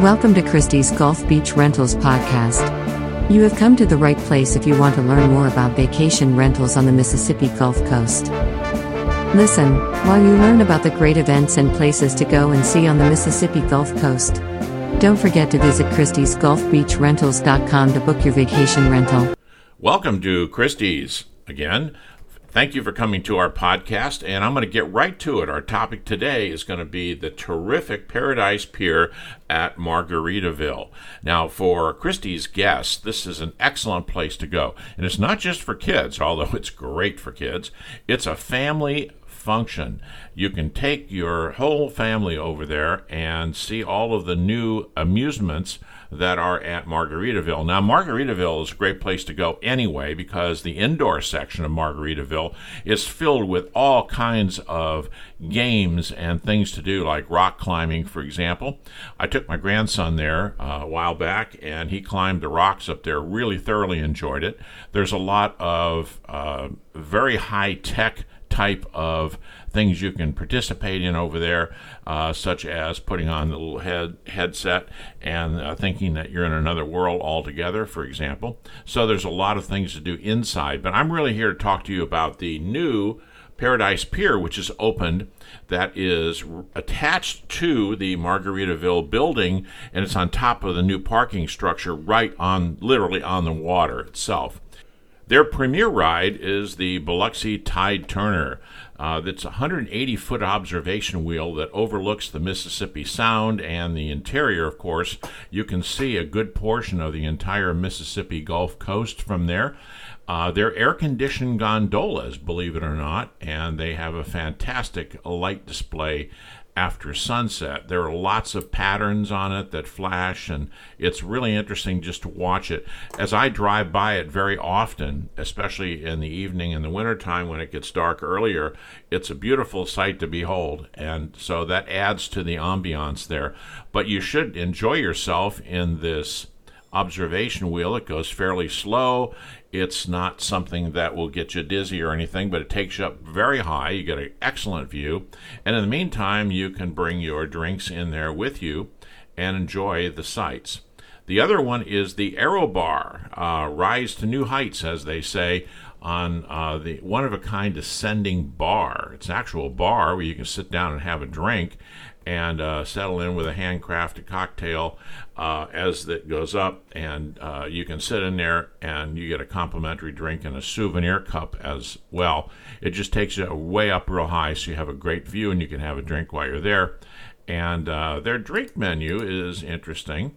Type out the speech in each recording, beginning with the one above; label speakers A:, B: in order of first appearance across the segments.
A: Welcome to Christie's Gulf Beach Rentals podcast. You have come to the right place if you want to learn more about vacation rentals on the Mississippi Gulf Coast. Listen while you learn about the great events and places to go and see on the Mississippi Gulf Coast. Don't forget to visit Christie'sGulfBeachRentals.com to book your vacation rental.
B: Welcome to Christie's again. Thank you for coming to our podcast, and I'm going to get right to it. Our topic today is going to be the terrific Paradise Pier at Margaritaville. Now, for Christie's guests, this is an excellent place to go. And it's not just for kids, although it's great for kids, it's a family function. You can take your whole family over there and see all of the new amusements that are at Margaritaville. Now, Margaritaville is a great place to go anyway because the indoor section of Margaritaville is filled with all kinds of games and things to do, like rock climbing, for example. I took my grandson there uh, a while back and he climbed the rocks up there, really thoroughly enjoyed it. There's a lot of uh, very high tech type of things you can participate in over there, uh, such as putting on the little head headset and uh, thinking that you're in another world altogether, for example. So there's a lot of things to do inside, but I'm really here to talk to you about the new Paradise Pier, which is opened, that is attached to the Margaritaville building, and it's on top of the new parking structure, right on, literally on the water itself. Their premier ride is the Biloxi Tide Turner. Uh, a 180 foot observation wheel that overlooks the Mississippi Sound and the interior, of course. You can see a good portion of the entire Mississippi Gulf Coast from there. Uh, they're air conditioned gondolas, believe it or not, and they have a fantastic light display after sunset. There are lots of patterns on it that flash, and it's really interesting just to watch it. As I drive by it very often, especially in the evening in the wintertime when it gets dark earlier, it's a beautiful sight to behold. And so that adds to the ambiance there. But you should enjoy yourself in this observation wheel. It goes fairly slow. It's not something that will get you dizzy or anything, but it takes you up very high. You get an excellent view. And in the meantime, you can bring your drinks in there with you and enjoy the sights. The other one is the Aero Bar, uh, rise to new heights, as they say, on uh, the one of a kind ascending bar. It's an actual bar where you can sit down and have a drink and uh, settle in with a handcrafted cocktail uh, as it goes up. And uh, you can sit in there and you get a complimentary drink and a souvenir cup as well. It just takes you way up real high, so you have a great view and you can have a drink while you're there. And uh, their drink menu is interesting.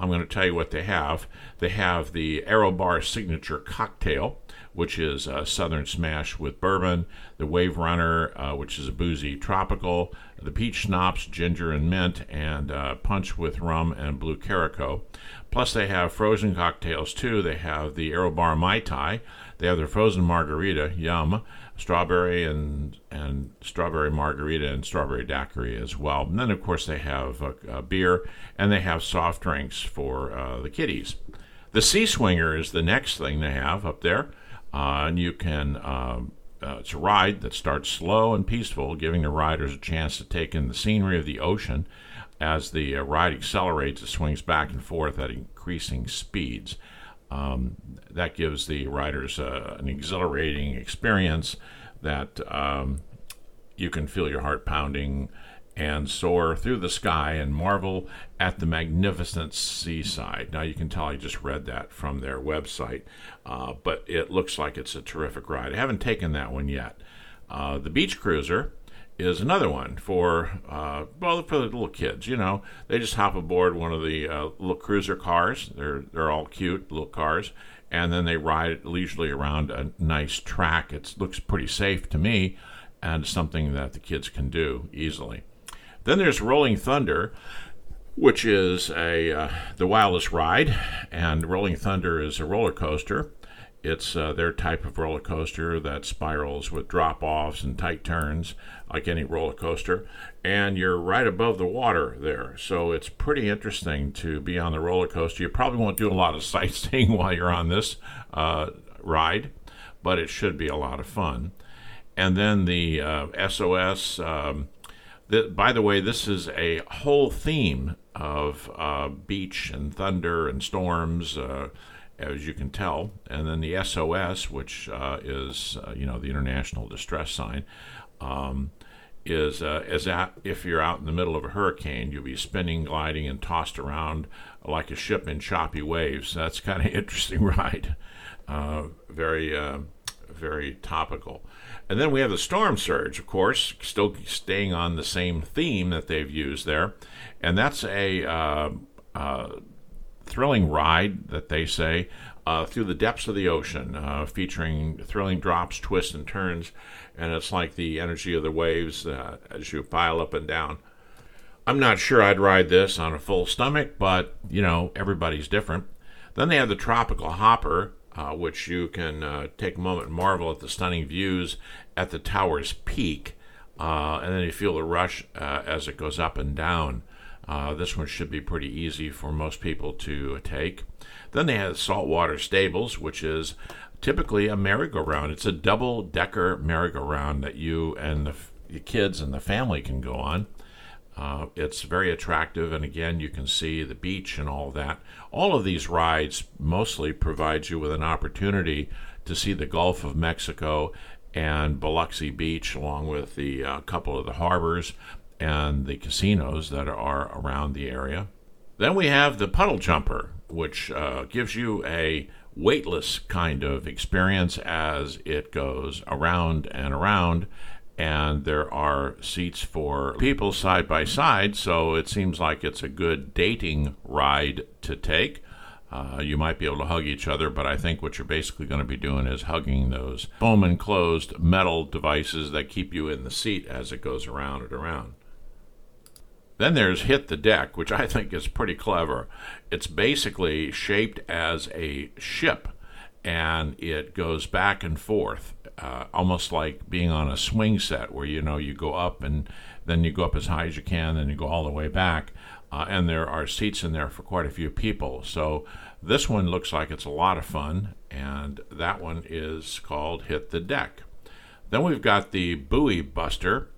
B: I'm going to tell you what they have. They have the Aero Bar signature cocktail which is a Southern Smash with bourbon, the Wave Runner, uh, which is a boozy tropical, the Peach Schnapps, ginger and mint, and uh, punch with rum and blue curaçao. Plus, they have frozen cocktails too. They have the Aerobar Mai Tai. They have their frozen margarita, yum, strawberry and and strawberry margarita and strawberry daiquiri as well. And then, of course, they have a, a beer and they have soft drinks for uh, the kiddies. The Sea Swinger is the next thing they have up there. Uh, and you can, um, uh, it's a ride that starts slow and peaceful, giving the riders a chance to take in the scenery of the ocean. As the uh, ride accelerates, it swings back and forth at increasing speeds. Um, that gives the riders uh, an exhilarating experience that um, you can feel your heart pounding and soar through the sky and marvel at the magnificent seaside. Now, you can tell I just read that from their website, uh, but it looks like it's a terrific ride. I haven't taken that one yet. Uh, the Beach Cruiser is another one for uh, well for the little kids. You know, they just hop aboard one of the uh, little cruiser cars. They're they're all cute little cars, and then they ride leisurely around a nice track. It looks pretty safe to me, and something that the kids can do easily. Then there's Rolling Thunder, which is a uh, the wildest ride, and Rolling Thunder is a roller coaster. It's uh, their type of roller coaster that spirals with drop offs and tight turns, like any roller coaster. And you're right above the water there. So it's pretty interesting to be on the roller coaster. You probably won't do a lot of sightseeing while you're on this uh, ride, but it should be a lot of fun. And then the SOS. Uh, um, by the way, this is a whole theme of uh, beach and thunder and storms, uh, as you can tell. And then the SOS, which uh, is uh, you know the international distress sign, um, is uh, is if you're out in the middle of a hurricane, you'll be spinning, gliding, and tossed around like a ship in choppy waves. That's kind of interesting ride. Uh, very very topical. And then we have the storm surge, of course, still staying on the same theme that they've used there. And that's a uh, uh, thrilling ride that they say uh, through the depths of the ocean, uh, featuring thrilling drops, twists, and turns. And it's like the energy of the waves uh, as you pile up and down. I'm not sure I'd ride this on a full stomach, but you know, everybody's different. Then they have the tropical hopper, uh, which you can uh, take a moment and marvel at the stunning views at the tower's peak. Uh, and then you feel the rush uh, as it goes up and down. Uh, this one should be pretty easy for most people to take. Then they have saltwater stables, which is typically a merry-go-round. It's a double-decker merry-go-round that you and the, the kids and the family can go on. Uh, it's very attractive, and again, you can see the beach and all that. All of these rides mostly provide you with an opportunity to see the Gulf of Mexico and Biloxi Beach, along with the uh, couple of the harbors and the casinos that are around the area. Then we have the puddle jumper, which uh, gives you a weightless kind of experience as it goes around and around and there are seats for people side by side, so it seems like it's a good dating ride to take. Uh, you might be able to hug each other, but I think what you're basically going to be doing is hugging those foam enclosed metal devices that keep you in the seat as it goes around and around. Then there's Hit the Deck, which I think is pretty clever. It's basically shaped as a ship and it goes back and forth uh, almost like being on a swing set where you know you go up and then you go up as high as you can, then you go all the way back, uh, and there are seats in there for quite a few people. So this one looks like it's a lot of fun, and that one is called Hit the Deck. Then we've got the Buoy Buster,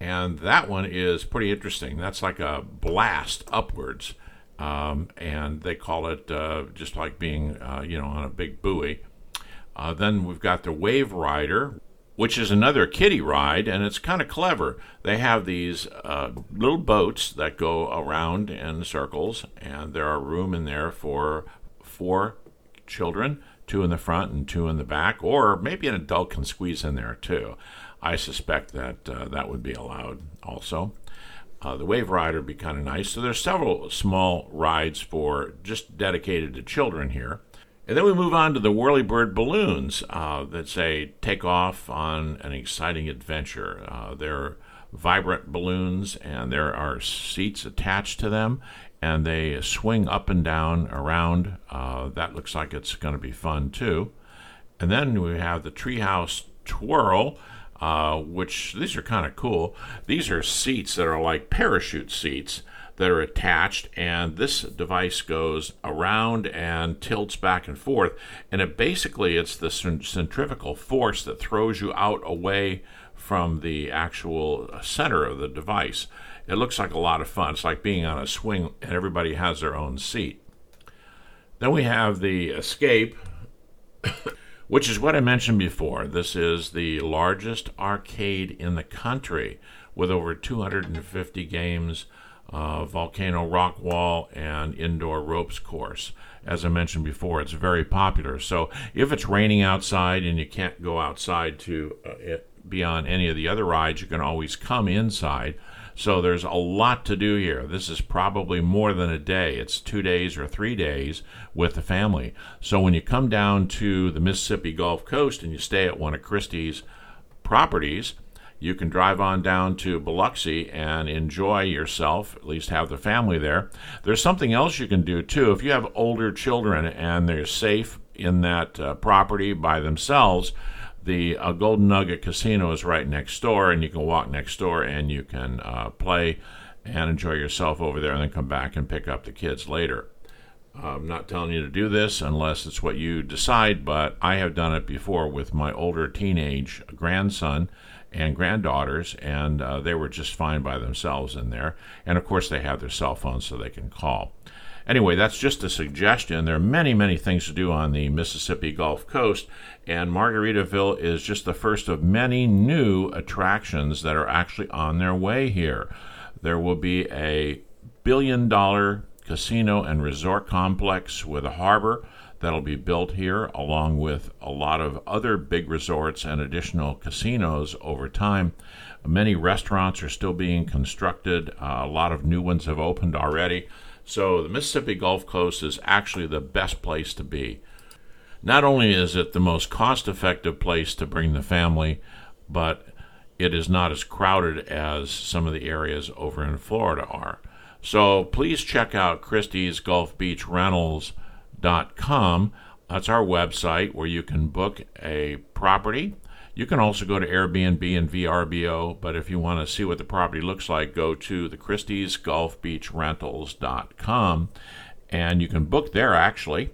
B: and that one is pretty interesting. That's like a blast upwards. Um, and they call it uh, just like being, uh, you know, on a big buoy. Uh, then we've got the Wave Rider, which is another kiddie ride, and it's kind of clever. They have these uh, little boats that go around in circles, and there are room in there for four children, two in the front and two in the back, or maybe an adult can squeeze in there too. I suspect that uh, that would be allowed also. Uh, the Wave Rider would be kind of nice. So there's several small rides for just dedicated to children here. And then we move on to the Whirlybird balloons uh, that say take off on an exciting adventure. Uh, they're vibrant balloons, and there are seats attached to them, and they swing up and down around. Uh, that looks like it's going to be fun too. And then we have the Treehouse Twirl. Uh, which these are kind of cool. These are seats that are like parachute seats, that are attached, and this device goes around and tilts back and forth. And it basically it's the centrifugal force that throws you out away from the actual center of the device. It looks like a lot of fun. It's like being on a swing, and everybody has their own seat. Then we have the Escape. which is what I mentioned before. This is the largest arcade in the country with over 250 games uh, volcano rock wall and indoor ropes course. As I mentioned before, it's very popular. So if it's raining outside and you can't go outside to uh, it, be on any of the other rides, you can always come inside. So there's a lot to do here. This is probably more than a day. It's two days or three days with the family. So when you come down to the Mississippi Gulf Coast and you stay at one of Christie's properties, you can drive on down to Biloxi and enjoy yourself, at least have the family there. There's something else you can do too. If you have older children and they're safe in that uh, property by themselves, the uh, Golden Nugget Casino is right next door, and you can walk next door and you can uh, play and enjoy yourself over there, and then come back and pick up the kids later. I'm not telling you to do this unless it's what you decide, but I have done it before with my older teenage grandson and granddaughters, and uh, they were just fine by themselves in there. And of course, they have their cell phones so they can call. Anyway, that's just a suggestion. There are many, many things to do on the Mississippi Gulf Coast, and Margaritaville is just the first of many new attractions that are actually on their way here. There will be a billion dollar casino and resort complex with a harbor that'll be built here, along with a lot of other big resorts and additional casinos over time. Many restaurants are still being constructed, uh, a lot of new ones have opened already. So the Mississippi Gulf Coast is actually the best place to be. Not only is it the most cost effective place to bring the family, but it is not as crowded as some of the areas over in Florida are. So please check out Christie's Gulf Beach Rentals.com. That's our website where you can book a property you can also go to Airbnb and VRBO, but if you want to see what the property looks like, go to the Christie's Gulf Beach Rentals.com and you can book there actually.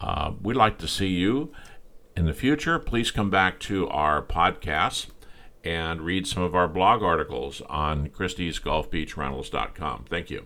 B: Uh, we'd like to see you in the future. Please come back to our podcast and read some of our blog articles on Christie's Gulf Beach Rentals.com. Thank you.